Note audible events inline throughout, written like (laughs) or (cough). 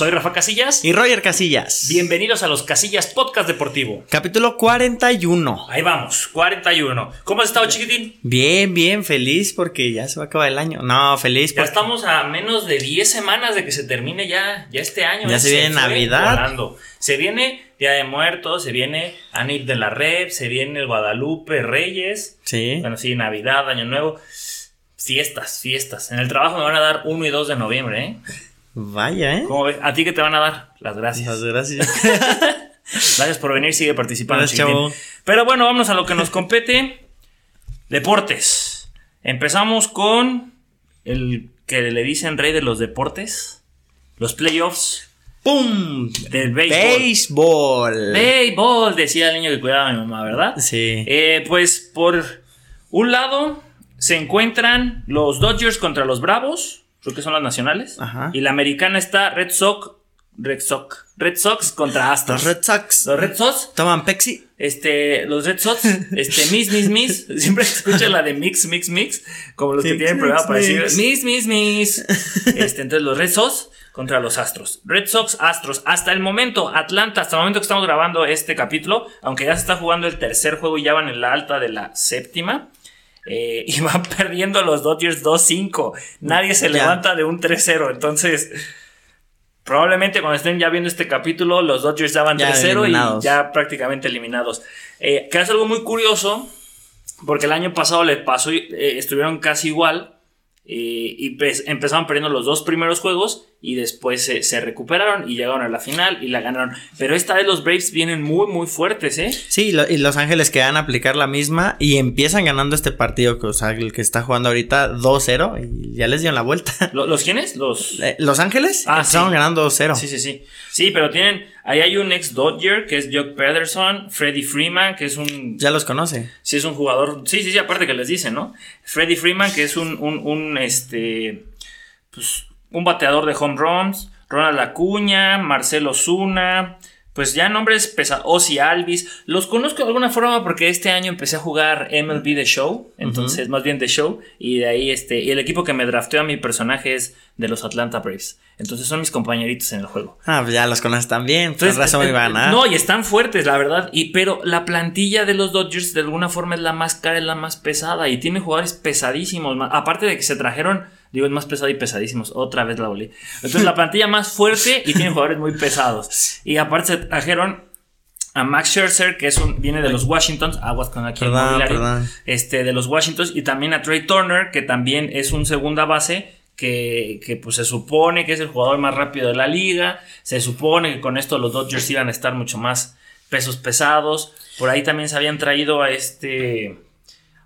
Soy Rafa Casillas. Y Roger Casillas. Bienvenidos a los Casillas Podcast Deportivo. Capítulo 41. Ahí vamos, 41. ¿Cómo has estado, chiquitín? Bien, bien, feliz porque ya se va a acabar el año. No, feliz. Ya estamos a menos de 10 semanas de que se termine ya, ya este año. Ya se viene Navidad. Se viene Día de Muertos, se viene Anil de la Red, se viene el Guadalupe, Reyes. Sí. Bueno, sí, Navidad, Año Nuevo. Fiestas, fiestas. En el trabajo me van a dar 1 y 2 de noviembre, ¿eh? Vaya, ¿eh? ¿Cómo ves? ¿A ti qué te van a dar? Las gracias. Las gracias. (laughs) gracias por venir, sigue participando. Gracias, chavo. Pero bueno, vamos a lo que nos compete. Deportes. Empezamos con el que le dicen rey de los deportes. Los playoffs. ¡Pum! Del béisbol. Béisbol. Béisbol, decía el niño que cuidaba a mi mamá, ¿verdad? Sí. Eh, pues por un lado se encuentran los Dodgers contra los Bravos creo que son las nacionales. Ajá. Y la americana está Red Sox, Red Sox, Red Sox contra Astros. Los Red Sox. Los Red Sox. Toman Pepsi. Este, los Red Sox, este, Miss, Miss, Miss. (laughs) Siempre escucho la de Mix, Mix, Mix. Como los que tienen programa para decir Miss, Miss, Miss. Este, entonces los Red Sox contra los Astros. Red Sox, Astros. Hasta el momento, Atlanta, hasta el momento que estamos grabando este capítulo, aunque ya se está jugando el tercer juego y ya van en la alta de la séptima. Eh, (laughs) y van perdiendo los Dodgers 2-5. Nadie se levanta de un 3-0. Entonces, probablemente cuando estén ya viendo este capítulo, los Dodgers ya van 3-0 y ya prácticamente eliminados. Eh, que es algo muy curioso, porque el año pasado les pasó, eh, estuvieron casi igual. y pues, empezaron perdiendo los dos primeros juegos y después se, recuperaron y llegaron a la final y la ganaron. Pero esta vez los Braves vienen muy, muy fuertes, ¿eh? Sí, y Los Ángeles que van a aplicar la misma y empiezan ganando este partido, que, o sea, el que está jugando ahorita 2-0 y ya les dieron la vuelta. (laughs) ¿Los, quiénes? Los... Eh, los Ángeles ah, estaban ganando 2-0. Sí, sí, sí. Sí, pero tienen, ahí hay un ex Dodger que es Jock Pederson, Freddie Freeman, que es un... Ya los conoce. Sí, es un jugador, sí, sí, sí, aparte que les dicen, ¿no? Freddie Freeman, que es un, un, un este, pues un bateador de home runs, Ronald Acuña, Marcelo Zuna, pues ya nombres pesados, Ozzy Alvis, los conozco de alguna forma porque este año empecé a jugar MLB The Show, entonces más bien The Show, y de ahí este, y el equipo que me drafteó a mi personaje es de los Atlanta Braves, entonces son mis compañeritos en el juego. Ah, pues ya los conoces también, entonces razón me van a No, y están fuertes, la verdad, y, pero la plantilla de los Dodgers de alguna forma es la más cara, es la más pesada, y tiene jugadores pesadísimos, aparte de que se trajeron Digo, es más pesado y pesadísimos. Otra vez la volé. Entonces, la plantilla más fuerte y tiene jugadores muy pesados. (laughs) Y aparte se trajeron a Max Scherzer, que es un, viene de los Washingtons, aguas con aquí perdón, este, de los Washingtons, y también a Trey Turner, que también es un segunda base, que, que, pues se supone que es el jugador más rápido de la liga, se supone que con esto los Dodgers iban a estar mucho más pesos pesados, por ahí también se habían traído a este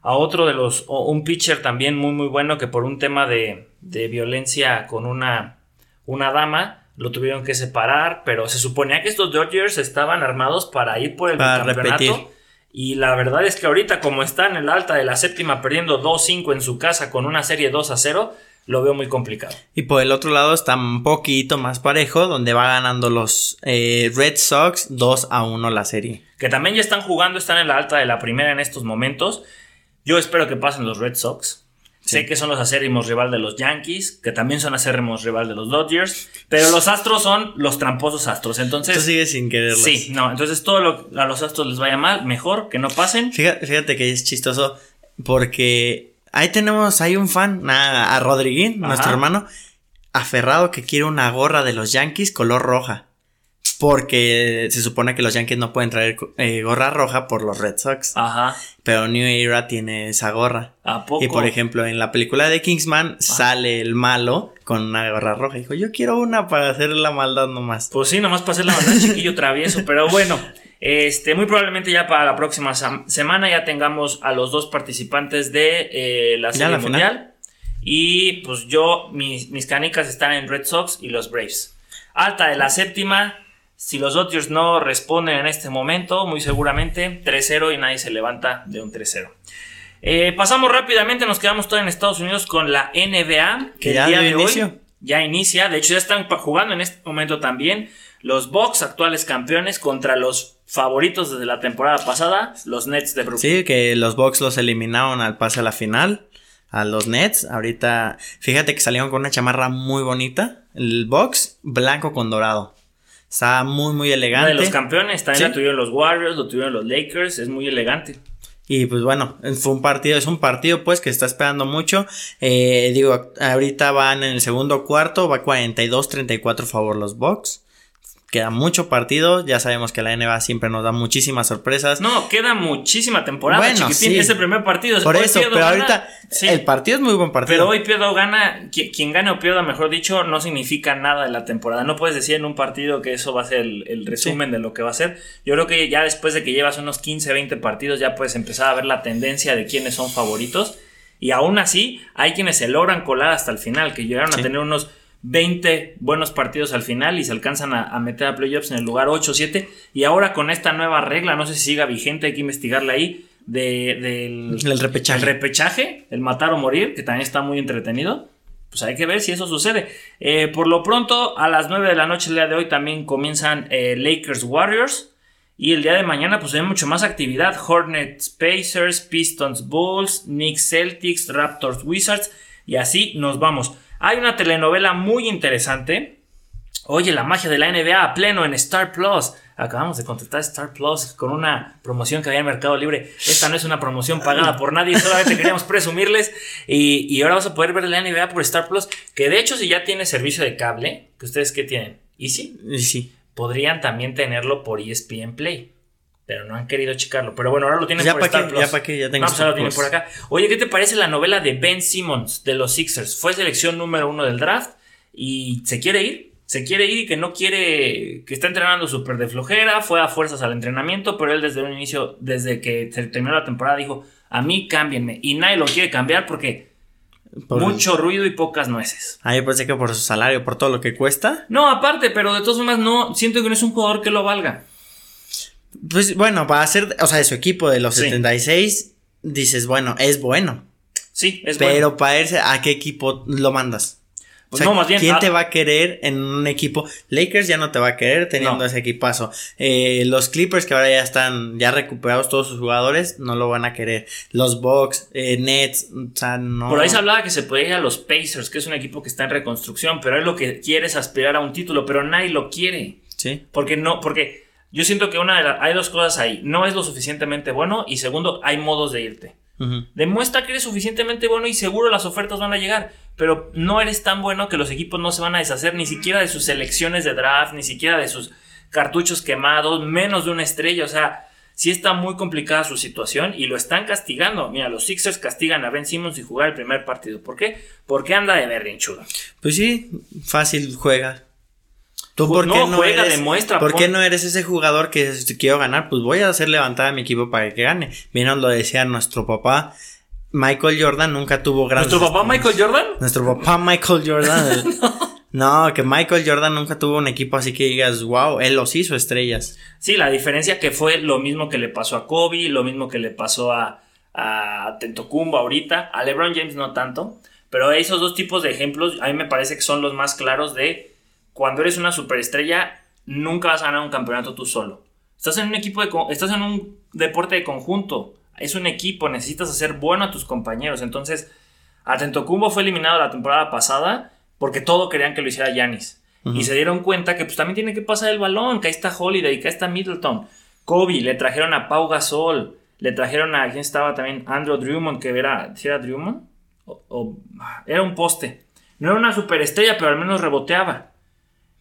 a otro de los, un pitcher también muy muy bueno que por un tema de, de violencia con una, una dama lo tuvieron que separar, pero se suponía que estos Dodgers estaban armados para ir por el campeonato. Y la verdad es que ahorita, como están en el alta de la séptima, perdiendo 2-5 en su casa con una serie 2-0, lo veo muy complicado. Y por el otro lado está un poquito más parejo, donde va ganando los eh, Red Sox 2-1 la serie. Que también ya están jugando, están en la alta de la primera en estos momentos. Yo espero que pasen los Red Sox. Sé que son los acérrimos rival de los Yankees, que también son acérrimos rival de los Dodgers, pero los Astros son los tramposos Astros. Entonces. Tú sigues sin quererlos. Sí, no. Entonces todo lo a los Astros les vaya mal, mejor que no pasen. Fíjate, que es chistoso porque ahí tenemos, hay un fan, a, Rodriguín, nuestro hermano, aferrado que quiere una gorra de los Yankees color roja. Porque se supone que los Yankees no pueden traer eh, gorra roja por los Red Sox. Ajá. Pero New Era tiene esa gorra. ¿A poco? Y por ejemplo, en la película de Kingsman sale el malo con una gorra roja. Dijo, yo quiero una para hacer la maldad nomás. Pues sí, nomás para hacer la maldad chiquillo travieso. Pero bueno, este, muy probablemente ya para la próxima semana ya tengamos a los dos participantes de eh, la Serie Mundial. Y pues yo, mis, mis canicas están en Red Sox y los Braves. Alta de la séptima, si los Dodgers no responden en este momento, muy seguramente 3-0 y nadie se levanta de un 3-0. Eh, pasamos rápidamente, nos quedamos todos en Estados Unidos con la NBA, que ya el día de inicio. hoy ya inicia. De hecho, ya están jugando en este momento también los Bucks, actuales campeones, contra los favoritos desde la temporada pasada, los Nets de Brooklyn. Sí, que los Bucks los eliminaron al pase a la final a los Nets. Ahorita, fíjate que salieron con una chamarra muy bonita. El box blanco con dorado. Está muy, muy elegante. de los campeones, también lo tuvieron los Warriors, lo tuvieron los Lakers, es muy elegante. Y pues bueno, fue un partido, es un partido pues que está esperando mucho. Eh, digo, ahorita van en el segundo cuarto, va 42-34 favor los Bucks. Queda mucho partido, ya sabemos que la NBA siempre nos da muchísimas sorpresas. No, queda muchísima temporada, bueno, chiquitín, ese primer partido. Por eso, pero ahorita el partido es muy buen partido. Pero hoy pierda o gana, quien gane o pierda, mejor dicho, no significa nada de la temporada. No puedes decir en un partido que eso va a ser el, resumen de lo que va a ser. Yo creo que ya después de que llevas unos 15, 20 partidos, ya puedes empezar a ver la tendencia de quiénes son favoritos. Y aún así, hay quienes se logran colar hasta el final, que llegaron a tener unos 20 buenos partidos al final y se alcanzan a, meter a playoffs en el lugar 8-7. Y ahora con esta nueva regla, no sé si siga vigente, hay que investigarla ahí, de, del el repechaje. El repechaje, el matar o morir, que también está muy entretenido. Pues hay que ver si eso sucede. Eh, por lo pronto, a las 9 de la noche el día de hoy también comienzan eh, Lakers Warriors. Y el día de mañana pues hay mucho más actividad. Hornets Pacers, Pistons Bulls, Knicks Celtics, Raptors Wizards. Y así nos vamos. Hay una telenovela muy interesante. Oye, la magia de la NBA a pleno en Star Plus. Acabamos de contratar Star Plus con una promoción que había en Mercado Libre. Esta no es una promoción pagada por nadie, solamente queríamos presumirles. Y, ahora vas a poder ver la NBA por Star Plus. Que de hecho, si ya tiene servicio de cable, que ustedes qué tienen? ¿Easy? Sí. Podrían también tenerlo por ESPN Play. Pero no han querido checarlo. Pero bueno, ahora lo tienen por Star Plus. Ya para qué, ya tengo Vamos, ahora lo tienen por acá. Oye, ¿qué te parece la novela de Ben Simmons de los Sixers? Fue selección número uno del draft y se quiere ir. Se quiere ir y que no quiere, que está entrenando súper de flojera, fue a fuerzas al entrenamiento, pero él desde un inicio, desde que se terminó la temporada, dijo, a mí cámbienme. Y nadie lo quiere cambiar porque mucho ruido y pocas nueces. Ah, yo pensé que por su salario, por todo lo que cuesta. No, aparte, pero de todas formas no, siento que no es un jugador que lo valga. Pues bueno, para hacer, o sea, de su equipo de los 76, dices, bueno, es bueno. Sí, es bueno. Pero para irse, ¿a qué equipo lo mandas? O pues sea, no, más bien, ¿quién te va a querer en un equipo? Lakers ya no te va a querer teniendo ese equipazo. Eh, los Clippers que ahora ya están ya recuperados todos sus jugadores no lo van a querer. Los Bucks, eh, Nets, o sea, no. Por ahí se hablaba que se podía ir a los Pacers, que es un equipo que está en reconstrucción, pero es lo que quiere es aspirar a un título, pero nadie lo quiere. Sí. Porque no, porque yo siento que una de hay dos cosas ahí. No es lo suficientemente bueno y segundo, hay modos de irte. Demuestra que eres suficientemente bueno y seguro las ofertas van a llegar, pero no eres tan bueno que los equipos no se van a deshacer ni siquiera de sus selecciones de draft, ni siquiera de sus cartuchos quemados, menos de una estrella. O sea, sí está muy complicada su situación y lo están castigando. Mira, los Sixers castigan a Ben Simmons y jugar el primer partido. ¿Por qué? Porque anda de berrinchudo. Pues sí, fácil juega. ¿Tú por qué no, juega, eres, demuestra, ¿Por qué no eres ese jugador que quiero ganar? Pues voy a hacer levantar a mi equipo para que gane. Bien lo decía nuestro papá. Michael Jordan nunca tuvo grandes. ¿Nuestro papá Michael Jordan? Nuestro papá Michael Jordan. (laughs) no. que Michael Jordan nunca tuvo un equipo así que digas, wow, él los hizo estrellas. Sí, la diferencia que fue lo mismo que le pasó a Kobe, lo mismo que le pasó a, a Tentocumbo ahorita, a LeBron James no tanto, pero esos dos tipos de ejemplos a mí me parece que son los más claros de cuando eres una superestrella, nunca vas a ganar un campeonato tú solo. Estás en un equipo de, estás en un deporte de conjunto. Es un equipo, necesitas hacer bueno a tus compañeros. Entonces, Atentocumbo fue eliminado la temporada pasada porque todo querían que lo hiciera Yanis. Y se dieron cuenta que pues también tiene que pasar el balón, que ahí está Holiday, que ahí está Middleton. Kobe, le trajeron a Pau Gasol, le trajeron a, ¿quién estaba también? Andrew Drummond, que era, ¿sí era Drummond? O, era un poste. No era una superestrella, pero al menos reboteaba.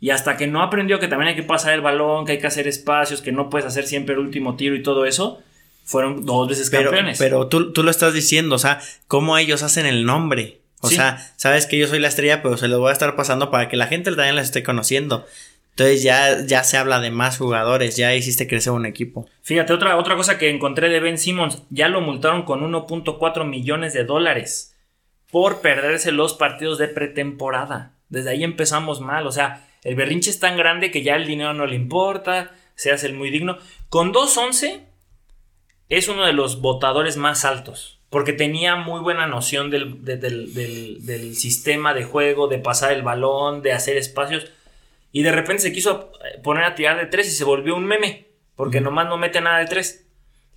Y hasta que no aprendió que también hay que pasar el balón, que hay que hacer espacios, que no puedes hacer siempre el último tiro y todo eso, fueron dos veces campeones. Pero tú, tú lo estás diciendo, o sea, cómo ellos hacen el nombre. O sea, sabes que yo soy la estrella, pero se los voy a estar pasando para que la gente también las esté conociendo. Entonces ya, ya se habla de más jugadores, ya hiciste crecer un equipo. Fíjate, otra, otra cosa que encontré de Ben Simmons, ya lo multaron con 1.4 millones de dólares por perderse los partidos de pretemporada. Desde ahí empezamos mal, o sea, el berrinche es tan grande que ya el dinero no le importa, se hace el muy digno. Con 2.11 es uno de los votadores más altos, porque tenía muy buena noción del, del, sistema de juego, de pasar el balón, de hacer espacios, y de repente se quiso poner a tirar de 3 y se volvió un meme, porque nomás no mete nada de 3.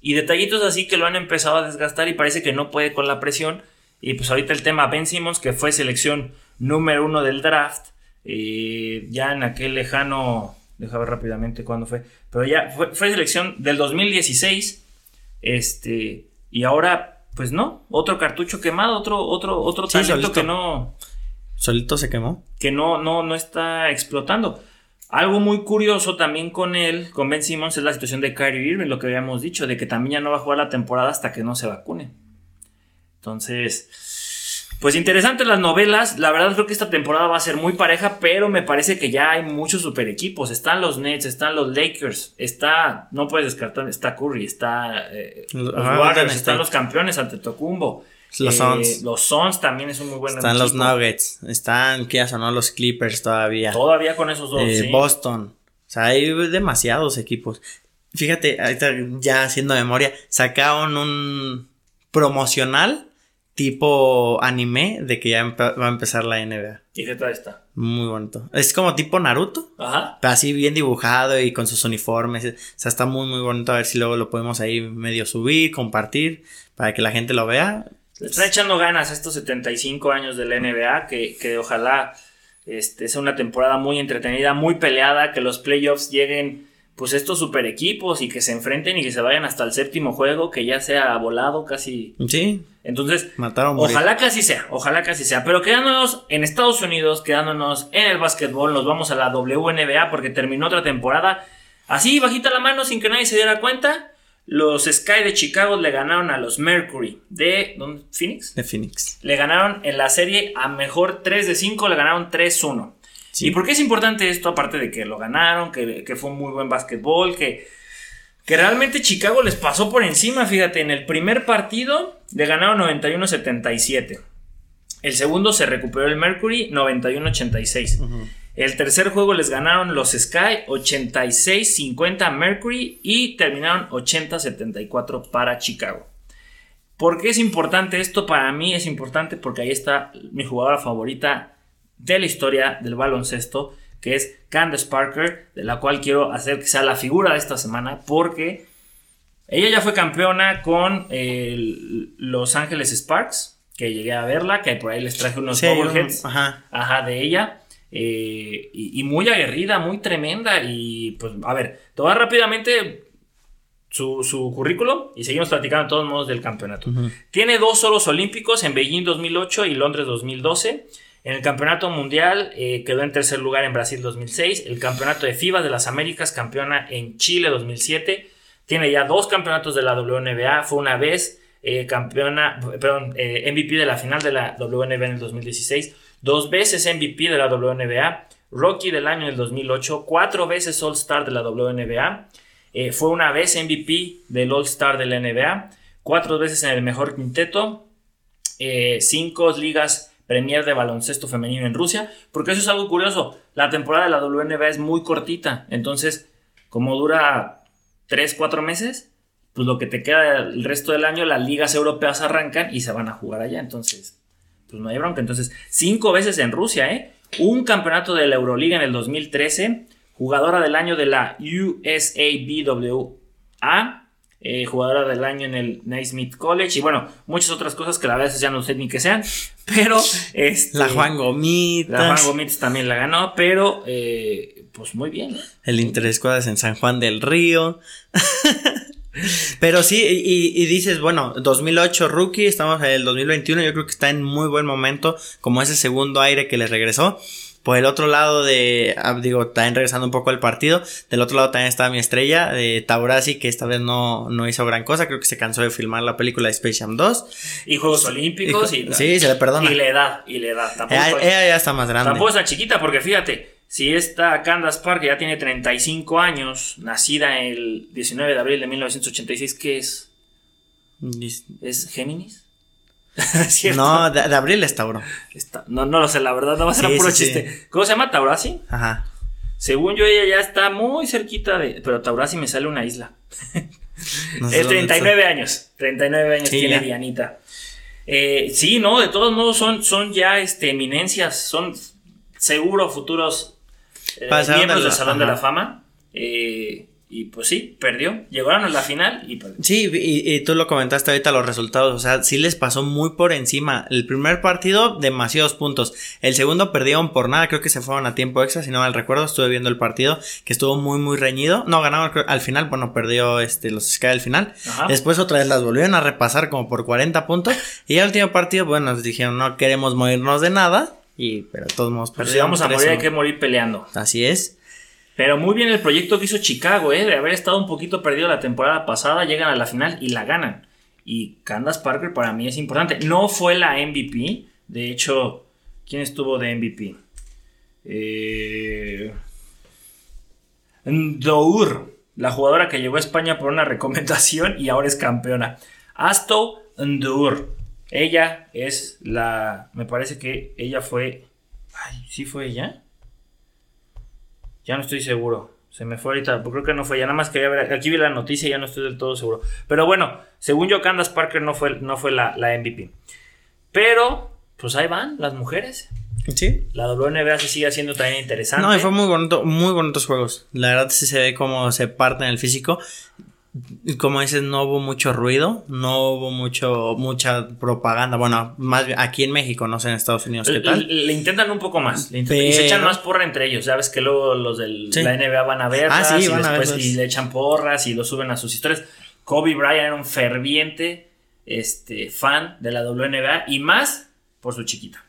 Y detallitos así que lo han empezado a desgastar y parece que no puede con la presión Y pues ahorita el tema Ben Simmons, que fue selección número uno del draft, eh, ya en aquel lejano, déjame ver rápidamente cuándo fue, pero ya fue, fue, selección del 2016, este, y ahora, pues no, otro cartucho quemado, otro, otro, otro talento que no... Solito se quemó. Que no, no, no está explotando. Algo muy curioso también con él, con Ben Simmons, es la situación de Kyrie Irving, lo que habíamos dicho, de que también ya no va a jugar la temporada hasta que no se vacune. Entonces, pues interesantes las novelas. La verdad creo que esta temporada va a ser muy pareja, pero me parece que ya hay muchos super equipos. Están los Nets, están los Lakers, está, no puedes descartar, está Curry, está eh, los Warriors, están los campeones ante Tocumbo. Los eh, Suns. Los Suns también es un muy buen Están los Nuggets. Están, ¿qué no? Los Clippers todavía. Todavía con esos dos. Eh, Boston. O sea, hay demasiados equipos. Fíjate, ya haciendo memoria, sacaron un promocional tipo anime de que ya va a empezar la NBA. ¿Y qué tal está? Muy bonito. Es como tipo Naruto. Ajá. Pero así bien dibujado y con sus uniformes. O sea, está muy, muy bonito. A ver si luego lo podemos ahí medio subir, compartir, para que la gente lo vea. Le están echando ganas a estos 75 años de la NBA, que, que ojalá este, sea una temporada muy entretenida, muy peleada, que los playoffs lleguen pues estos super equipos y que se enfrenten y que se vayan hasta el séptimo juego, que ya sea volado casi. Sí. Entonces, Mataron ojalá casi sea, ojalá casi sea. Pero quedándonos en Estados Unidos, quedándonos en el básquetbol, nos vamos a la WNBA porque terminó otra temporada así, bajita la mano, sin que nadie se diera cuenta. Los Sky de Chicago le ganaron a los Mercury de ¿dónde? Phoenix. De Phoenix. Le ganaron en la serie a mejor 3 de 5, le ganaron 3-1. ¿Y por qué es importante esto? Aparte de que lo ganaron, que, fue un muy buen básquetbol, que, que realmente Chicago les pasó por encima. Fíjate, en el primer partido le ganaron 91-77. El segundo se recuperó el Mercury 91-86. El tercer juego les ganaron los Sky 86-50 Mercury y terminaron 80-74 para Chicago. ¿Por qué es importante esto? Para mí es importante porque ahí está mi jugadora favorita de la historia del baloncesto, que es Candace Parker, de la cual quiero hacer que sea la figura de esta semana porque ella ya fue campeona con Los Ángeles Sparks, que llegué a verla, que por ahí les traje unos sí, ajá. de ella. Eh, y, muy aguerrida, muy tremenda. Y pues, a ver, todo rápidamente su, su currículum y seguimos platicando de todos modos del campeonato. Tiene dos solos olímpicos en Beijing 2008 y Londres 2012. En el campeonato mundial eh, quedó en tercer lugar en Brasil 2006. El campeonato de FIBA de las Américas, campeona en Chile 2007. Tiene ya dos campeonatos de la WNBA. Fue una vez eh, campeona, perdón, MVP de la final de la WNBA en el 2016 dos veces MVP de la WNBA, Rocky del año del 2008, cuatro veces All Star de la WNBA, eh, fue una vez MVP del All Star de la NBA, cuatro veces en el mejor quinteto, eh, cinco ligas Premier de baloncesto femenino en Rusia, porque eso es algo curioso, la temporada de la WNBA es muy cortita, entonces como dura 3, 4 meses, pues lo que te queda el resto del año, las ligas europeas arrancan y se van a jugar allá, entonces pues no hay bronca. Entonces, cinco veces en Rusia, ¿eh? Un campeonato de la Euroliga en el 2013, jugadora del año de la USABWA, eh, jugadora del año en el Naismith College y bueno, muchas otras cosas que la verdad ya no sé ni que sean, (laughs) pero este, la Juan Gomit, la Juan también la ganó, pero eh, pues muy bien. El Interescuadras en San Juan del Río. (laughs) Pero sí, y, dices, bueno, 2008 rookie, estamos en el 2021, yo creo que está en muy buen momento, como ese segundo aire que le regresó. Por el otro lado de, ah, digo, también regresando un poco al partido, del otro lado también estaba mi estrella, de Taurasi, que esta vez no, no hizo gran cosa, creo que se cansó de filmar la película de Space Jam 2. Y Juegos Olímpicos. Y, sí, se le perdona. Y le da, y le da. ella, ya está más grande. Tampoco está chiquita, porque fíjate, si esta Candace Park, ya tiene 35 años, nacida el 19 de abril de 1986, ¿qué es? ¿Es Géminis? (laughs) no, de, abril es Tauro. no, no lo sé, la verdad, no va a ser puro chiste. ¿Cómo se llama Taurasi? Ajá. Según yo, ella ya está muy cerquita de. Pero Taurasi me sale una isla. (laughs) es 39 años. 39 años tiene Dianita. Eh, sí, no, de todos modos son, son ya este, eminencias, son seguro futuros eh, miembros del Salón de la Fama. Eh, y pues sí, perdió. Llegaron a la final y perdió. Sí, y, tú lo comentaste ahorita los resultados. O sea, sí les pasó muy por encima. El primer partido, demasiados puntos. El segundo perdieron por nada. Creo que se fueron a tiempo extra, si no mal recuerdo. Estuve viendo el partido que estuvo muy, muy reñido. No, ganaron al final. Bueno, perdió este, los Sky al final. Después otra vez las volvieron a repasar como por 40 puntos. Y el último partido, bueno, nos dijeron no queremos morirnos de nada. Y, pero todos modos Pero si vamos a morir, hay que morir peleando. Así es. Pero muy bien el proyecto que hizo Chicago, ¿eh? De haber estado un poquito perdido la temporada pasada, llegan a la final y la ganan. Y Candace Parker para mí es importante. No fue la MVP. De hecho, ¿quién estuvo de MVP? Eh... Ndour, la jugadora que llegó a España por una recomendación y ahora es campeona. Asto Ndour. Ella es la. Me parece que ella fue. Ay, ¿sí fue ella? Ya no estoy seguro. Se me fue ahorita, creo que no fue. Ya nada más quería ver. Aquí vi la noticia y ya no estoy del todo seguro. Pero bueno, según yo, Candace Parker no fue, no fue la, la MVP. Pero, pues ahí van las mujeres. Sí. La WNBA se sigue haciendo también interesante. No, y fue muy bonito, muy bonitos juegos. La verdad sí se ve cómo se parte en el físico como dices, no hubo mucho ruido, no hubo mucho, mucha propaganda. Bueno, más aquí en México, no sé en Estados Unidos qué tal. Le, intentan un poco más. y se echan más porra entre ellos. Sabes que luego los de la NBA van a ver ah, y después y le echan porras y lo suben a sus historias. Kobe Bryant era un ferviente este, fan de la WNBA y más por su chiquita.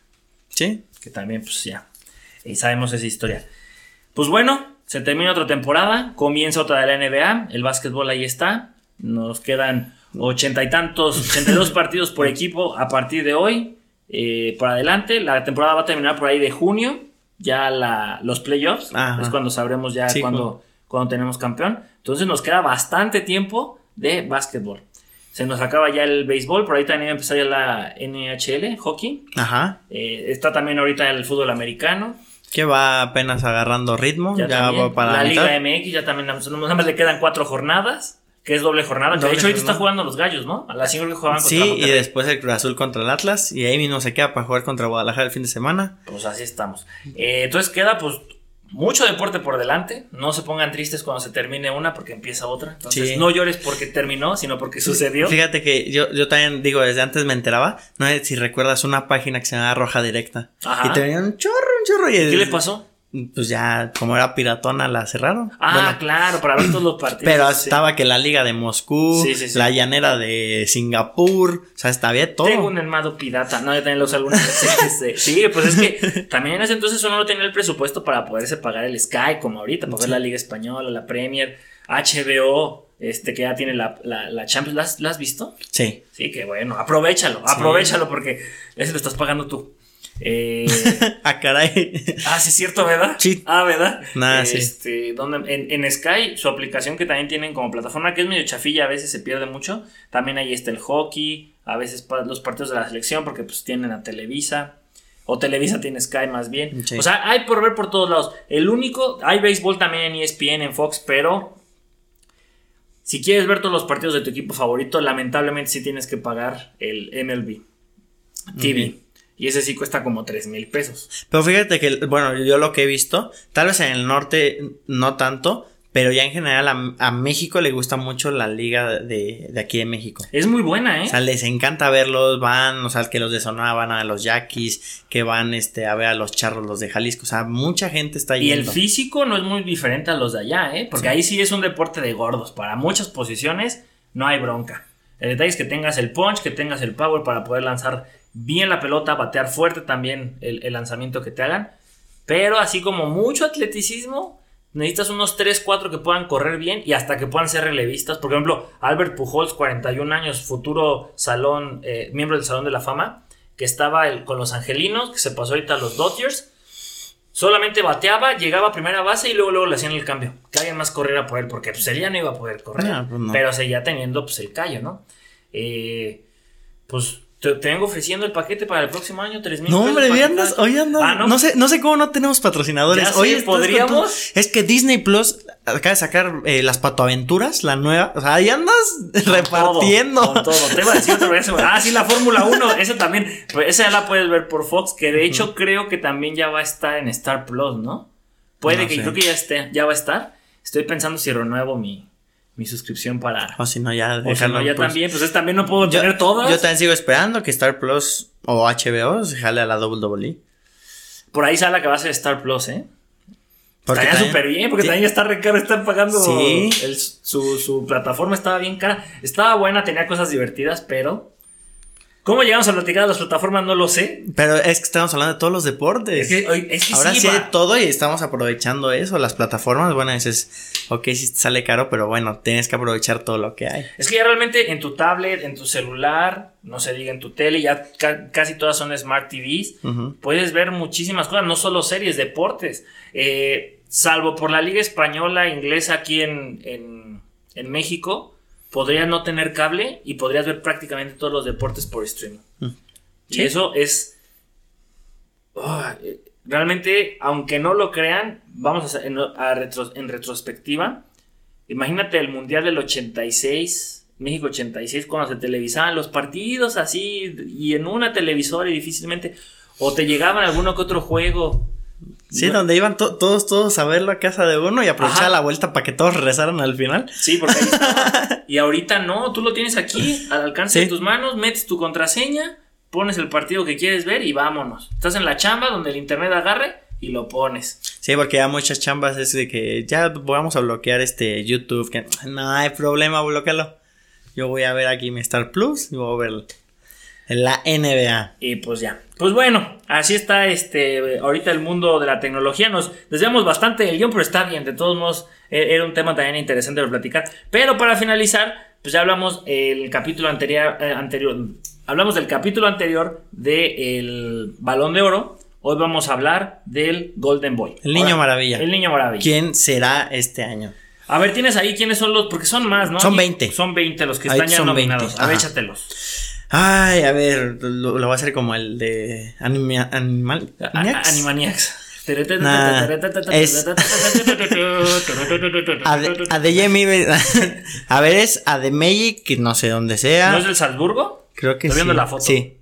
Sí. Que también, pues ya. Y sabemos esa historia. Pues bueno, se termina otra temporada, comienza otra de la NBA, el básquetbol ahí está, nos quedan ochenta y tantos, ochenta y dos (laughs) partidos por equipo a partir de hoy, eh, por adelante, la temporada va a terminar por ahí de junio, ya la, los playoffs, es cuando sabremos ya cuando, cuando tenemos campeón, entonces nos queda bastante tiempo de básquetbol. Se nos acaba ya el béisbol, por ahí también empezar ya la NHL, hockey. Ajá. Eh, está también ahorita el fútbol americano. Que va apenas agarrando ritmo. Ya, va para la, Liga MX ya también nada más le quedan cuatro jornadas. Que es doble jornada. de hecho, ahorita está jugando los gallos, ¿no? A las 5 que jugaban contra Sí, y después el Cruz Azul contra el Atlas. Y ahí mismo se queda para jugar contra Guadalajara el fin de semana. Pues así estamos. Eh, entonces queda, pues, mucho deporte por delante. No se pongan tristes cuando se termine una porque empieza otra. Entonces, no llores porque terminó, sino porque sucedió. Fíjate que yo, yo también digo, desde antes me enteraba. No sé si recuerdas una página que se llama Roja Directa. Ajá. Y tenía un chorro, un chorro. Y ¿Qué le pasó? Pues ya, como era piratona, la cerraron. Ah, claro, para ver todos los partidos. Pero estaba que la Liga de Moscú, la llanera de Singapur, o sea, estaba todo. Tengo un hermano pirata, no, yo también los algunos. (laughs) sí, pues es que también en ese entonces uno no tenía el presupuesto para poderse pagar el Sky, como ahorita, para ver la Liga Española, la Premier, HBO, este que ya tiene la, la, Champions. ¿La has, visto? Sí. Sí, que bueno, aprovechalo, aprovechalo porque ese lo estás pagando tú. Eh, (laughs) ah, caray. Ah, sí, es cierto, ¿verdad? Sí. Ah, ¿verdad? Nada, este, Donde, en, Sky, su aplicación que también tienen como plataforma, que es medio chafilla, a veces se pierde mucho. También ahí está el hockey, a veces los partidos de la selección, porque pues tienen a Televisa. O Televisa tiene Sky más bien. O sea, hay por ver por todos lados. El único, hay béisbol también en ESPN, en Fox, pero si quieres ver todos los partidos de tu equipo favorito, lamentablemente sí tienes que pagar el MLB TV. Y ese sí cuesta como 3 mil pesos. Pero fíjate que, bueno, yo lo que he visto, tal vez en el norte no tanto, pero ya en general a, México le gusta mucho la liga de, aquí de México. Es muy buena, ¿eh? O sea, les encanta verlos, van, o sea, que los de Sonora van a los Yaquis, que van este, a ver a los charros, los de Jalisco. O sea, mucha gente está yendo. Y el físico no es muy diferente a los de allá, ¿eh? Porque ahí sí es un deporte de gordos. Para muchas posiciones no hay bronca. El detalle es que tengas el punch, que tengas el power para poder lanzar bien la pelota, batear fuerte también el, lanzamiento que te hagan. Pero así como mucho atleticismo, necesitas unos 3, 4 que puedan correr bien y hasta que puedan ser relevistas. Por ejemplo, Albert Pujols, 41 años, futuro salón, eh, miembro del Salón de la Fama, que estaba con los Angelinos, que se pasó ahorita a los Dodgers. Solamente bateaba, llegaba a primera base y luego, luego le hacían el cambio. Que alguien más corriera por él, porque pues, él ya no iba a poder correr. Pues pero seguía teniendo pues, el callo, ¿no? Eh, pues te, vengo ofreciendo el paquete para el próximo año, 3 mil No, hombre, hoy andas, hoy andas. Ah, ¿no? sé, no sé cómo no tenemos patrocinadores. Hoy podríamos. Es que Disney Plus acaba de sacar eh, las patoaventuras, la nueva. O sea, ahí andas repartiendo. Todo, con todo. Te iba a decir otra vez. Ah, sí, la Fórmula 1. Esa también. Pues, esa ya la puedes ver por Fox, que de hecho creo que también ya va a estar en Star Plus, ¿no? Puede que, creo que ya esté, ya va a estar. Estoy pensando si renuevo mi, mi suscripción para. O si no, ya O si no, ya también, pues es, también no puedo tener todas. Yo también sigo esperando que Star Plus o HBO se jale a la WWE. Por ahí sale que va a ser Star Plus, ¿eh? Porque Estaría súper bien, porque también está re caro, están pagando. Sí. El, su, su plataforma estaba bien cara. Estaba buena, tenía cosas divertidas, pero ¿Cómo llegamos a platicar de las plataformas? No lo sé. Pero es que estamos hablando de todos los deportes. Es que, Ahora sí, hay todo y estamos aprovechando eso. Las plataformas, bueno, dices, ok, sí sale caro, pero bueno, tienes que aprovechar todo lo que hay. Es que ya realmente en tu tablet, en tu celular, no se diga en tu tele, ya casi todas son Smart TVs. Puedes ver muchísimas cosas, no solo series, deportes. Eh, salvo por la Liga Española, Inglesa aquí en, en, en México podrías no tener cable y podrías ver prácticamente todos los deportes por streaming. Mm. Y eso es... Realmente, aunque no lo crean, vamos a, en, en retrospectiva. Imagínate el Mundial del 86, México 86, cuando se televisaban los partidos así y en una televisora y difícilmente... O te llegaban alguno que otro juego Sí, donde iban todos, todos a ver la casa de uno y aprovechar la vuelta para que todos regresaran al final. Sí, porque ahí estaba. (laughs) y ahorita no, tú lo tienes aquí, al alcance de tus manos, metes tu contraseña, pones el partido que quieres ver y vámonos. Estás en la chamba donde el internet agarre y lo pones. Sí, porque hay muchas chambas es de que ya vamos a bloquear este YouTube, que no hay problema, bloquealo. Yo voy a ver aquí mi Star Plus y voy a ver en la NBA. Y pues ya. Pues bueno, así está este ahorita el mundo de la tecnología. Nos desviamos bastante del guion, pero está bien. De todos modos, e, era un tema también interesante de platicar. Pero para finalizar, pues ya hablamos el capítulo anterior, eh, anterior hablamos del capítulo anterior del Balón de Oro. Hoy vamos a hablar del Golden Boy. El Niño Maravilla. El Niño Maravilla. ¿Quién será este año? A ver, tienes ahí quiénes son los, porque son más, ¿no? Son 20. Son 20 los que están ya nominados. A ver, échatelos. Ay, a ver, lo, voy a hacer como el de Animal. Animaniacs. a ver, es Ademey, que no sé dónde sea. ¿No es del Salzburgo? Creo que Estoy viendo la foto. Sí.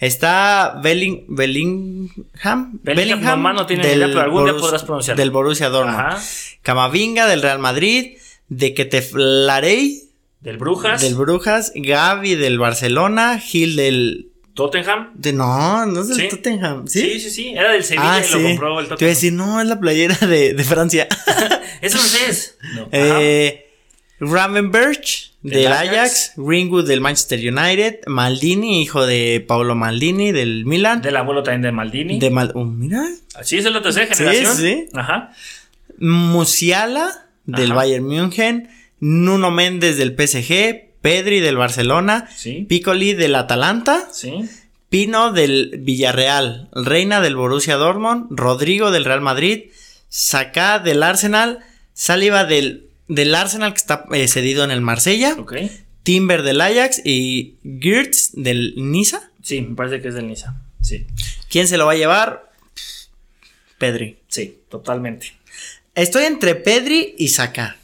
Está Belling, Bellingham. Bellingham, no tiene idea, pero algún día podrás pronunciar. Del Borussia Dortmund. Camavinga del Real Madrid. De Keteflarey del Brujas. Del Brujas. Gaby del Barcelona. Gil del. Tottenham. De, no, no es del Tottenham. ¿Sí? ¿Sí? sí, sí, Era del Sevilla ah, y lo compró el Tottenham. Te iba a decir, no, es la playera de, de Francia. (laughs) ¿Eso no es? No. Eh, Ravenberch del Ajax. Ringwood del Manchester United. Maldini, hijo de Paolo Maldini del Milan. Del abuelo también de Maldini. De Mal oh, mira. Así es la tercera generación. Sí, sí. Ajá. Musiala del Bayern München. Nuno Méndez del PSG, Pedri del Barcelona, Piccoli del Atalanta, Pino del Villarreal, Reina del Borussia Dortmund, Rodrigo del Real Madrid, Saka del Arsenal, Saliba del, del Arsenal que está eh, cedido en el Marsella, Timber del Ajax y Girtz del Niza. Sí, me parece que es del Niza. Sí. ¿Quién se lo va a llevar? Pedri. Sí, totalmente. Estoy entre Pedri y Saka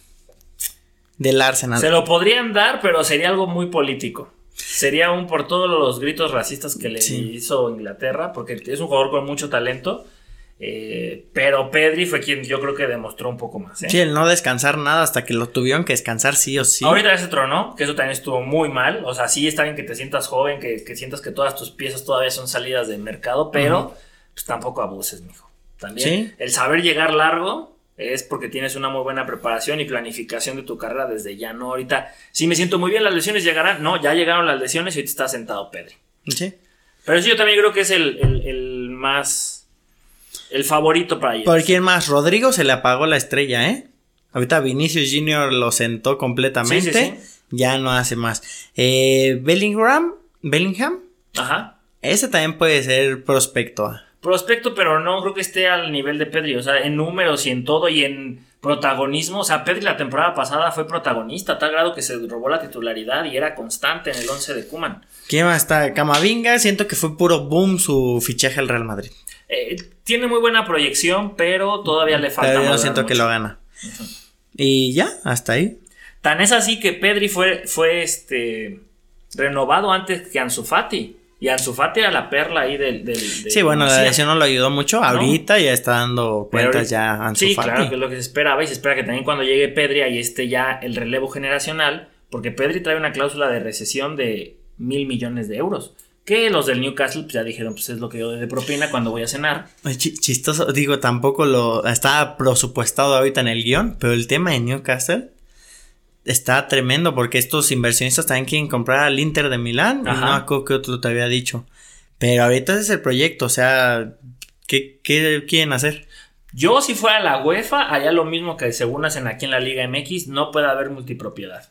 del Arsenal. Se lo podrían dar, pero sería algo muy político. Sería un por todos los gritos racistas que le hizo Inglaterra, porque es un jugador con mucho talento. Eh, pero Pedri fue quien yo creo que demostró un poco más. ¿eh? Sí, el no descansar nada hasta que lo tuvieron que descansar sí o sí. Ahorita ese trono, que eso también estuvo muy mal. O sea, sí está bien que te sientas joven, que, sientas que todas tus piezas todavía son salidas del mercado, pero pues tampoco abuses, mijo. También el saber llegar largo es porque tienes una muy buena preparación y planificación de tu carrera desde ya, ¿no? Ahorita, si me siento muy bien, las lesiones llegarán. No, ya llegaron las lesiones y ahorita está sentado Pedri. Sí. Pero sí, yo también creo que es el, más. El favorito para ellos. ¿Por quién más? Rodrigo se le apagó la estrella, ¿eh? Ahorita Vinicius Jr. lo sentó completamente. Ya no hace más. Eh, Bellingham. Bellingham. Ajá. Ese también puede ser prospecto prospecto, pero no creo que esté al nivel de Pedri. O sea, en números y en todo y en protagonismo. O sea, Pedri la temporada pasada fue protagonista, a tal grado que se robó la titularidad y era constante en el 11 de Kuman. ¿Quién más está? Camavinga, siento que fue puro boom su fichaje al Real Madrid. Eh, tiene muy buena proyección, pero todavía le falta. Yo siento que lo gana. Y ya, hasta ahí. Tan es así que Pedri fue, fue este renovado antes que Ansu Fati. Y Ansu Fati era la perla ahí del. del, sí, bueno, la lesión no lo ayudó mucho. Ahorita ya está dando cuentas ya Ansu Sí, claro, que es lo que se esperaba. Y se espera que también cuando llegue Pedri ahí esté ya el relevo generacional. Porque Pedri trae una cláusula de recesión de mil millones de euros. Que los del Newcastle pues, ya dijeron, pues es lo que yo de propina cuando voy a cenar. chistoso, digo, tampoco lo está presupuestado ahorita en el guion, pero el tema de Newcastle está tremendo porque estos inversionistas también quieren comprar al Inter de Milán. No creo que otro te había dicho. Pero ahorita ese es el proyecto, o sea, ¿qué, quieren hacer? Yo, si fuera la UEFA, haría lo mismo que según hacen aquí en la Liga MX, no puede haber multipropiedad.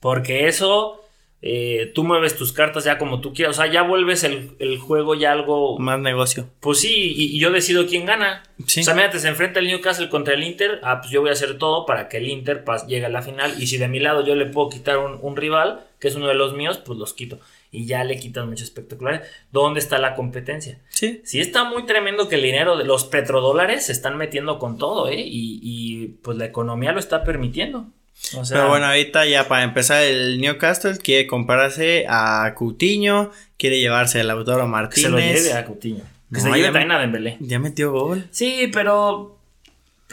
Porque eso eh, tú mueves tus cartas ya como tú quieras, o sea, ya vuelves el, juego ya algo... Más negocio. Pues sí, y, yo decido quién gana. O sea, mira, se enfrenta el Newcastle contra el Inter, ah, pues yo voy a hacer todo para que el Inter llegue a la final, y si de mi lado yo le puedo quitar un, rival, que es uno de los míos, pues los quito. Y ya le quitan mucho espectaculares. ¿Dónde está la competencia? Sí. Sí está muy tremendo que el dinero de los petrodólares se están metiendo con todo, ¿eh? Y, y pues la economía lo está permitiendo. Pero bueno, ahorita ya para empezar el Newcastle quiere comprarse a Coutinho, quiere llevarse a Lautaro Martínez. Que se lo lleve a Coutinho. Que se lleve también a Dembélé. Ya metió gol. Sí, pero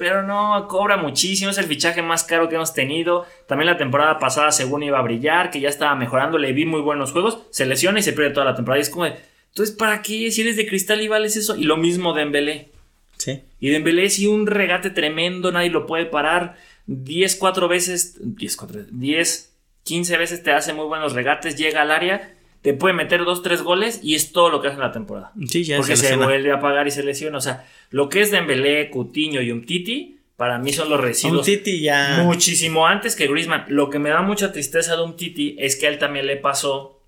pero no, cobra muchísimo, es el fichaje más caro que hemos tenido. También la temporada pasada, según iba a brillar, que ya estaba mejorando, le vi muy buenos juegos, se lesiona y se pierde toda la temporada. Y es como, entonces, ¿para qué? Si eres de cristal y vales eso. Y lo mismo Dembélé. Sí. Y Dembélé sí un regate tremendo, nadie lo puede parar. 10, 4 veces, 10, 4, 10, 15 veces te hace muy buenos regates, llega al área, te puede meter 2, 3 goles y es todo lo que hace en la temporada. Sí, ya Porque se, vuelve a pagar y se lesiona. O sea, lo que es Dembélé, Cutiño y Umtiti, para mí son los residuos. Umtiti ya. Muchísimo antes que Griezmann. Lo que me da mucha tristeza de Umtiti es que a él también le pasó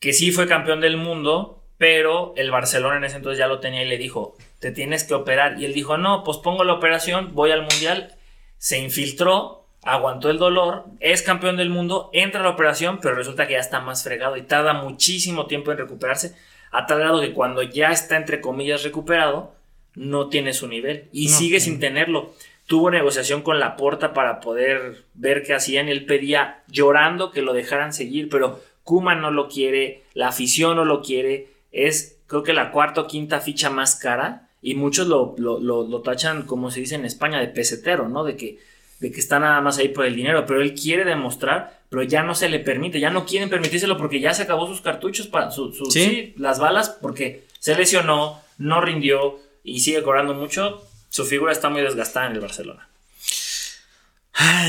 que sí fue campeón del mundo, pero el Barcelona en ese entonces ya lo tenía y le dijo, te tienes que operar. Y él dijo, no, pues pongo la operación, voy al mundial. Se infiltró, aguantó el dolor, es campeón del mundo, entra a la operación, pero resulta que ya está más fregado y tarda muchísimo tiempo en recuperarse, a tal grado que cuando ya está, entre comillas, recuperado, no tiene su nivel y sigue sin tenerlo. Tuvo negociación con la porta para poder ver qué hacían y él pedía llorando que lo dejaran seguir, pero Kuma no lo quiere, la afición no lo quiere, es creo que la cuarta o quinta ficha más cara y muchos lo, lo, tachan, como se dice en España, de pesetero, ¿no? De que, de que está nada más ahí por el dinero, pero él quiere demostrar, pero ya no se le permite, ya no quieren permitírselo porque ya se acabó sus cartuchos, para su, ¿Sí? las balas, porque se lesionó, no rindió y sigue cobrando mucho. Su figura está muy desgastada en el Barcelona.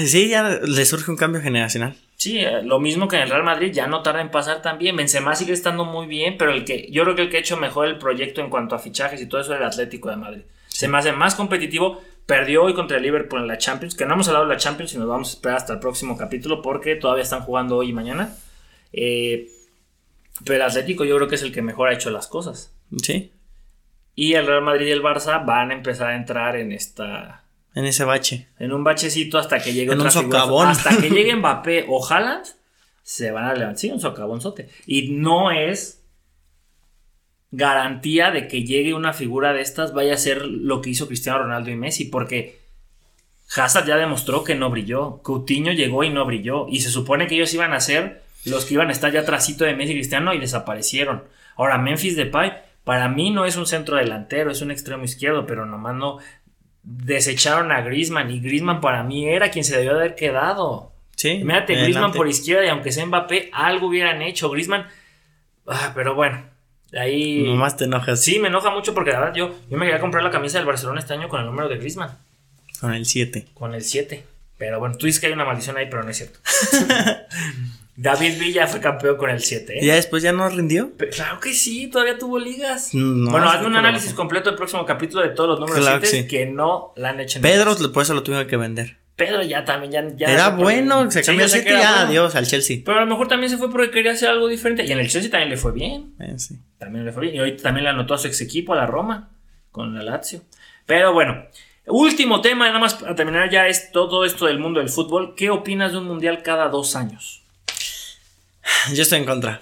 Sí, ya le surge un cambio generacional. Sí, eh, lo mismo que en el Real Madrid, ya no tarda en pasar también. Benzema sigue estando muy bien, pero el que yo creo que el que ha hecho mejor el proyecto en cuanto a fichajes y todo eso es el Atlético de Madrid. Se me hace más competitivo. Perdió hoy contra el Liverpool en la Champions, que no hemos hablado de la Champions y nos vamos a esperar hasta el próximo capítulo porque todavía están jugando hoy y mañana. Eh, pero el Atlético yo creo que es el que mejor ha hecho las cosas. Sí. Y el Real Madrid y el Barça van a empezar a entrar en esta en ese bache. En un bachecito hasta que llegue en un socavón. Hasta que (laughs) llegue Mbappé o Haaland, se van a levantar. Sí, un socavonzote. Y no es garantía de que llegue una figura de estas vaya a ser lo que hizo Cristiano Ronaldo y Messi, porque Hazard ya demostró que no brilló. Coutinho llegó y no brilló. Y se supone que ellos iban a ser los que iban a estar ya trasito de Messi y Cristiano y desaparecieron. Ahora, Memphis Depay, para mí no es un centro delantero, es un extremo izquierdo, pero nomás no, desecharon a Griezmann y Griezmann para mí era quien se debió haber quedado. Sí. Mírate, Griezmann por izquierda y aunque sea Mbappé, algo hubieran hecho. Griezmann, ah, pero bueno, ahí. Nomás te enojas. Sí, me enoja mucho porque la verdad yo, yo me quería comprar la camisa del Barcelona este año con el número de Griezmann. Con el 7. Con el 7. Pero bueno, tú dices que hay una maldición ahí, pero no es cierto. (laughs) David Villa fue campeón con el 7. ¿eh? ¿Ya después ya no rindió? claro que sí, todavía tuvo ligas. bueno, hazme un análisis completo del próximo capítulo de todos los números claro que, no la han hecho en Pedro, por eso lo tuvieron que vender. Pedro ya también, ya. era bueno, se cambió el 7 y ya, adiós al Chelsea. Pero a lo mejor también se fue porque quería hacer algo diferente. Y en el Chelsea también le fue bien. Eh, sí. También le fue bien. Y hoy también le anotó a su ex equipo, a la Roma, con la Lazio. Pero bueno, último tema, nada más para terminar ya es todo esto del mundo del fútbol. ¿Qué opinas de un mundial cada dos años? (laughs) Yo estoy en contra.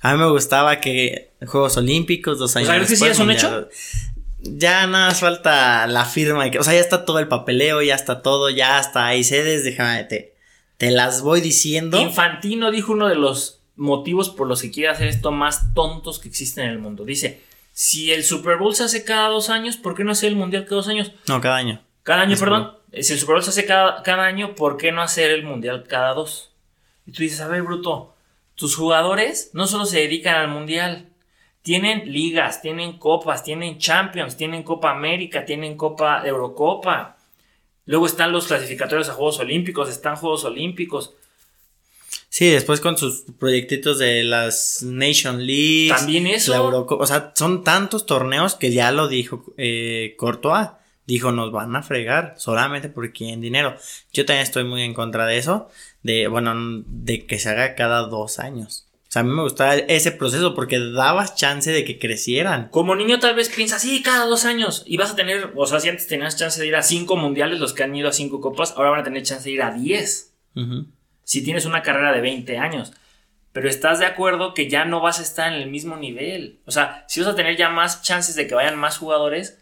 A mí me gustaba que Juegos Olímpicos, dos años. O sea, que sí es un hecho? Ya nada más falta la firma. Que, o sea, ya está todo el papeleo, ya está todo, ya está hay sedes. Déjame, te, te las voy diciendo. Infantino dijo uno de los motivos por los que quiere hacer esto más tontos que existen en el mundo. Dice, si el Super Bowl se hace cada dos años, ¿por qué no hacer el Mundial cada dos años? No, cada año. Cada año, perdón. Si el Super Bowl se hace cada, cada año, ¿por qué no hacer el Mundial cada dos? Y tú dices, a ver, Bruto, tus jugadores no solo se dedican al Mundial, tienen ligas, tienen copas, tienen Champions, tienen Copa América, tienen Copa Eurocopa. Luego están los clasificatorios a Juegos Olímpicos, están Juegos Olímpicos. Sí, después con sus proyectitos de las Nation League. También eso. La Eurocopa. O sea, son tantos torneos que ya lo dijo eh, Courtois. Dijo, nos van a fregar solamente porque quieren dinero. Yo también estoy muy en contra de eso. De, bueno, de que se haga cada dos años. O sea, a mí me gustaba ese proceso porque dabas chance de que crecieran. Como niño tal vez piensas, sí, cada dos años. Y vas a tener, o sea, si antes tenías chance de ir a cinco mundiales, los que han ido a cinco copas, ahora van a tener chance de ir a diez. Si tienes una carrera de 20 años. Pero estás de acuerdo que ya no vas a estar en el mismo nivel. O sea, si vas a tener ya más chances de que vayan más jugadores,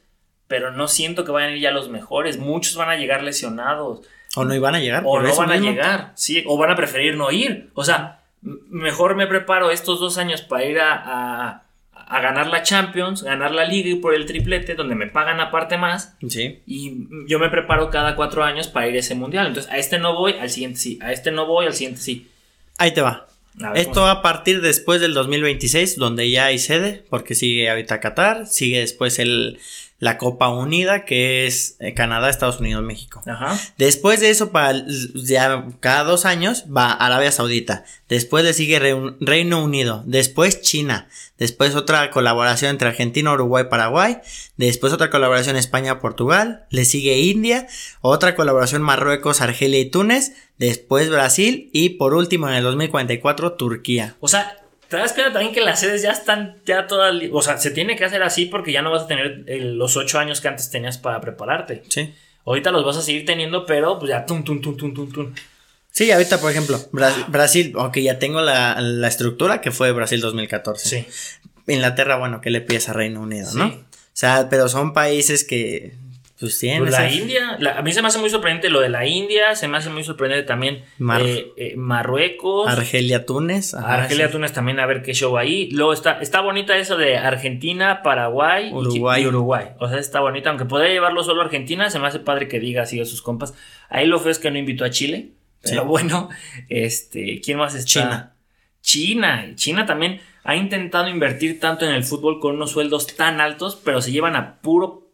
pero no siento que vayan a ir ya los mejores. Muchos van a llegar lesionados. O no iban a llegar. O no van a llegar. Sí, o van a preferir no ir. O sea, mejor me preparo estos dos años para ir a, a, ganar la Champions, ganar la Liga y por el triplete, donde me pagan aparte más. Sí. Y yo me preparo cada cuatro años para ir a ese mundial. Entonces, a este no voy, al siguiente sí. A este no voy, al siguiente sí. Ahí te va. Esto va a partir después del 2026, donde ya hay sede, porque sigue ahorita Qatar, sigue después el, la Copa Unida, que es eh, Canadá, Estados Unidos, México. Ajá. Después de eso, para ya cada dos años, va Arabia Saudita. Después le sigue Reino Unido. Después China. Después otra colaboración entre Argentina, Uruguay, Paraguay. Después otra colaboración España, Portugal. Le sigue India. Otra colaboración Marruecos, Argelia y Túnez. Después Brasil. Y por último, en el 2044, Turquía. O sea, te das cuenta también que las sedes ya están ya todas. O sea, se tiene que hacer así porque ya no vas a tener los ocho años que antes tenías para prepararte. Sí. Ahorita los vas a seguir teniendo, pero pues ya tum, tum, tum, tum, tum, tum. Sí, ahorita, por ejemplo, Brasil, aunque ya tengo la, la, estructura que fue Brasil 2014. Sí. Inglaterra, bueno, que le pides a Reino Unido, ¿no? O sea, pero son países que pues pues la India, a mí se me hace muy sorprendente lo de la India, se me hace muy sorprendente también eh, eh, Marruecos. Argelia, Túnez. Argelia, Túnez también, a ver qué show ahí. Luego está, está bonita eso de Argentina, Paraguay Uruguay. Y, Uruguay. O sea, está bonita, aunque podría llevarlo solo a Argentina, se me hace padre que diga así a sus compas. Ahí lo feo es que no invitó a Chile, pero bueno, este, ¿quién más está? China. China, China también ha intentado invertir tanto en el fútbol con unos sueldos tan altos, pero se llevan a puro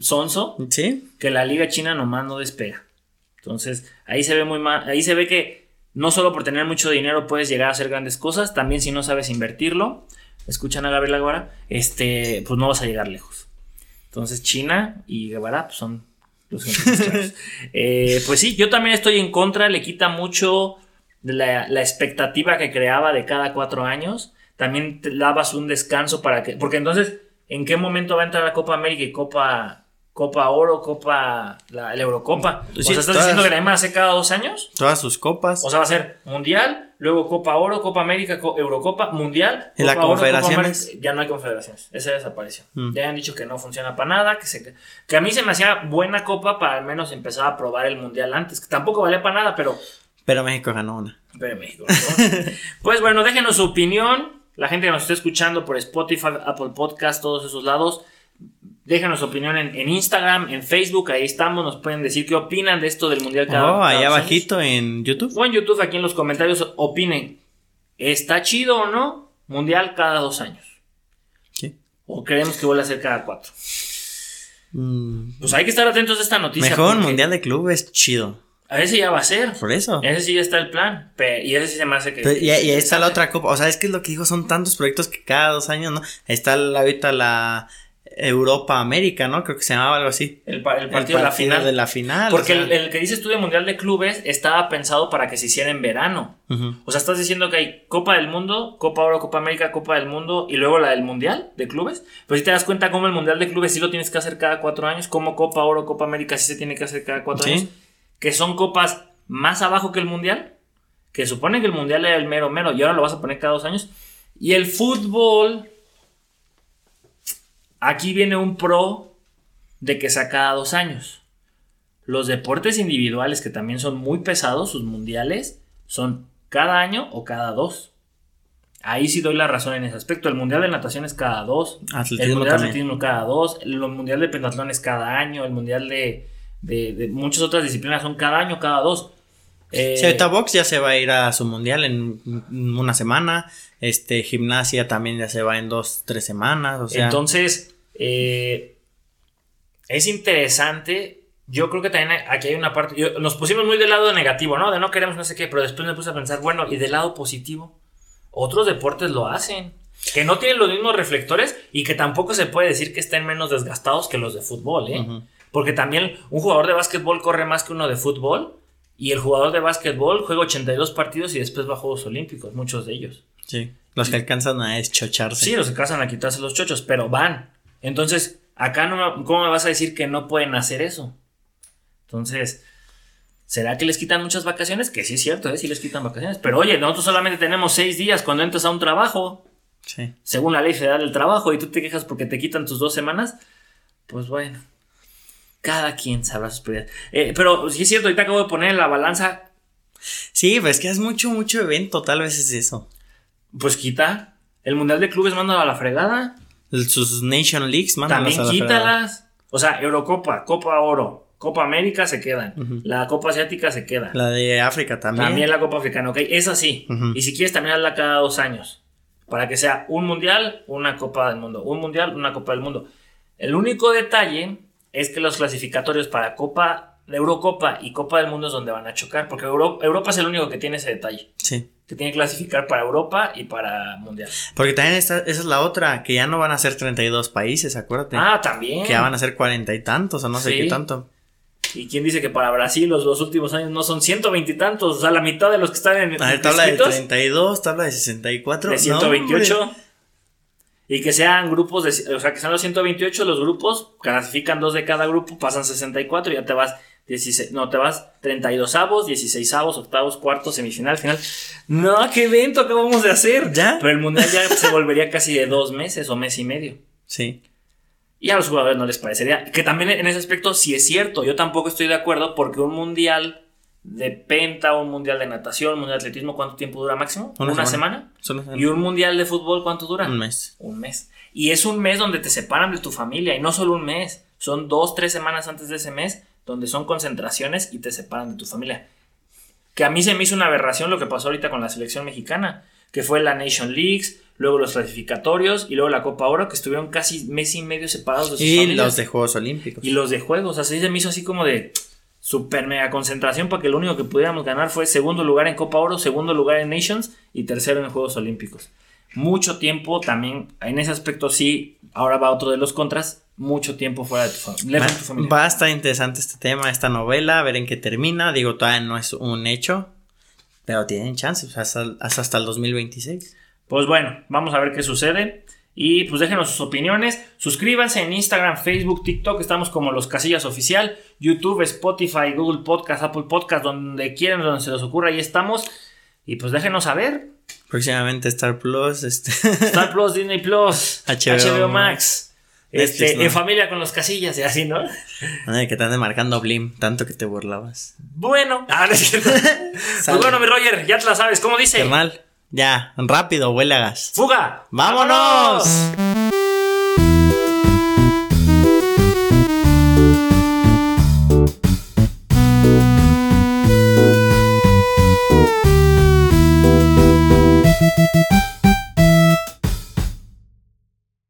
sonso ¿Sí? que la liga china nomás no despega. Entonces, ahí se ve muy mal, ahí se ve que no solo por tener mucho dinero puedes llegar a hacer grandes cosas, también si no sabes invertirlo, escuchan a Gabriela Guevara, este, pues no vas a llegar lejos. Entonces, China y Guevara pues, son los (laughs) eh, Pues sí, yo también estoy en contra, le quita mucho la, la expectativa que creaba de cada cuatro años. También te dabas un descanso para que, porque entonces en qué momento va a entrar la Copa América y Copa, Copa Oro, Copa, la, Eurocopa. o sea, ¿estás diciendo que la EMA hace cada dos años? Todas sus copas. O sea, va a ser Mundial, luego Copa Oro, Copa América, Eurocopa, Mundial. ¿Y la confederaciones? ya no hay confederaciones. Esa desapareció. Mm. Ya han dicho que no funciona para nada, que, se, que a mí se me hacía buena copa para al menos empezar a probar el Mundial antes, que tampoco valía para nada, pero... Pero México ganó una. Pero México ganó (laughs) pues bueno, déjenos su opinión la gente que nos está escuchando por Spotify, Apple Podcast, todos esos lados, déjanos su opinión en, Instagram, en Facebook, ahí estamos, nos pueden decir qué opinan de esto del Mundial cada Oh, ahí abajito en YouTube. O en YouTube, aquí en los comentarios, opinen, ¿está chido o no? Mundial cada dos años. Sí. ¿O creemos que vuelve a ser cada cuatro? Mm. Pues hay que estar atentos a esta noticia. Mejor Mundial de Club es chido. A ese ya va a ser. Por eso. Ese sí ya está el plan. y ese sí se me hace que. y, ahí está la otra copa. O sea, es que es lo que digo, son tantos proyectos que cada dos años, ¿no? Está la, ahorita la Europa América, ¿no? Creo que se llamaba algo así. El, partido, de la final. De la final. Porque el, que dices tú de Mundial de Clubes estaba pensado para que se hiciera en verano. O sea, estás diciendo que hay Copa del Mundo, Copa Oro, Copa América, Copa del Mundo y luego la del Mundial de Clubes. Pero si te das cuenta cómo el Mundial de Clubes sí lo tienes que hacer cada cuatro años, como Copa Oro, Copa América sí se tiene que hacer cada cuatro años. Que son copas más abajo que el mundial, que supone que el mundial era el mero mero y ahora lo vas a poner cada dos años. Y el fútbol, aquí viene un pro de que sea cada dos años. Los deportes individuales, que también son muy pesados, sus mundiales, son cada año o cada dos. Ahí sí doy la razón en ese aspecto. El mundial de natación es cada dos. Atletismo el mundial de atletismo cada dos. El mundial de pentatlón es cada año. El mundial de, de- de muchas otras disciplinas son cada año, cada dos. Eh, Sí, ahorita box ya se va a ir a su mundial en una semana. Este, gimnasia también ya se va en dos, tres semanas. O sea, Entonces, eh, es interesante. Yo creo que también hay- aquí hay una parte. yo- nos pusimos muy del lado negativo, ¿no? De no queremos no sé qué, pero después me puse a pensar, bueno, y del lado positivo, otros deportes lo hacen. Que no tienen los mismos reflectores y que tampoco se puede decir que estén menos desgastados que los de fútbol, ¿eh? Porque también un jugador de básquetbol corre más que uno de fútbol y el jugador de básquetbol juega 82 partidos y después va a Juegos Olímpicos, muchos de ellos. sí, los que alcanzan a eschocharse. Sí, los que casan a quitarse los chochos, pero van. Entonces, acá no me- ¿cómo me vas a decir que no pueden hacer eso? Entonces, ¿será que les quitan muchas vacaciones? Que sí es cierto, ¿eh? sí les quitan vacaciones. Pero oye, nosotros solamente tenemos seis días cuando entras a un trabajo, Sí. según la ley federal del trabajo, y tú te quejas porque te quitan tus dos semanas. Pues bueno, cada quien sabrá sus prioridades. Eh, pero sí es cierto, ahorita acabo de poner en la balanza, Sí, pues es que es mucho, mucho evento, tal vez es eso. pues quita. El Mundial de Clubes manda a la fregada. Sus Nation Leagues, mándalos También a la fregada. quítalas. O sea, Eurocopa, Copa Oro, Copa América se quedan. La Copa Asiática se queda. La de África también. También la Copa Africana, ok. Es así. Y si quieres, también hazla cada dos años. Para que sea un mundial, una Copa del Mundo. Un mundial, una Copa del Mundo. El único detalle es que los clasificatorios para Copa, de Eurocopa y Copa del Mundo es donde van a chocar. Porque Euro- Europa es el único que tiene ese detalle. Sí. Que tiene que clasificar para Europa y para Mundial. Porque también está, esa es la otra, que ya no van a ser 32 países, acuérdate. Ah, también. Que ya van a ser cuarenta y tantos o no sé Sí. qué tanto. ¿Y quién dice que para Brasil los, los últimos años no son 120 y tantos? O sea, la mitad de los que están en A ver, tabla de inscritos, 32, tabla de 64. de no, 128. hombre. Y que sean grupos de. O sea, que sean los 128 los grupos, clasifican dos de cada grupo, pasan 64 y ya te vas 16. No, te vas 32 avos, 16 avos, octavos, cuartos, semifinal, final. No, qué evento acabamos de hacer. ¿Ya? Pero el mundial ya se volvería casi de dos meses o mes y medio. Sí. Y a los jugadores no les parecería. Que también en ese aspecto sí es cierto. Yo tampoco estoy de acuerdo porque un mundial de penta, un mundial de natación, un mundial de atletismo, ¿cuánto tiempo dura máximo? Una Una, semana. ¿Y un mundial de fútbol cuánto dura? un mes. Un mes. Y es un mes donde te separan de tu familia. Y no solo un mes. Son dos, tres semanas antes de ese mes donde son concentraciones y te separan de tu familia. Que a mí se me hizo una aberración lo que pasó ahorita con la selección mexicana. Que fue la Nation Leagues, luego los clasificatorios y luego la Copa Oro, que estuvieron casi mes y medio separados de sus Y familias. los de Juegos Olímpicos. Y los de juegos, así se me hizo así como de super mega concentración para que lo único que pudiéramos ganar fue segundo lugar en Copa Oro, segundo lugar en Nations y tercero en Juegos Olímpicos. Mucho tiempo también, en ese aspecto sí, ahora va otro de los contras, mucho tiempo fuera de tu, fam- tu familia. va a estar interesante este tema, esta novela, a ver en qué termina. Digo, todavía no es un hecho, pero tienen chances hasta, hasta, hasta el 2026. Pues bueno, vamos a ver qué sucede. Y pues déjenos sus opiniones. Suscríbanse en Instagram, Facebook, TikTok. Estamos como Los Casillas Oficial. YouTube, Spotify, Google Podcast, Apple Podcast, donde quieran, donde se les ocurra, ahí estamos. Y pues déjenos saber. Próximamente Star Plus, este. Star Plus, (laughs) Disney Plus, HBO HBO, Max. Netflix, Este, ¿no? En familia con los casillas y así, ¿no? Ay, que te andan marcando Blim, tanto que te burlabas. Bueno. Ah, no es cierto. (laughs) pues bueno, mi Roger, ya te la sabes. ¿Cómo dice? Carnal, ya, rápido, huele a gas. ¡Fuga! ¡Vámonos!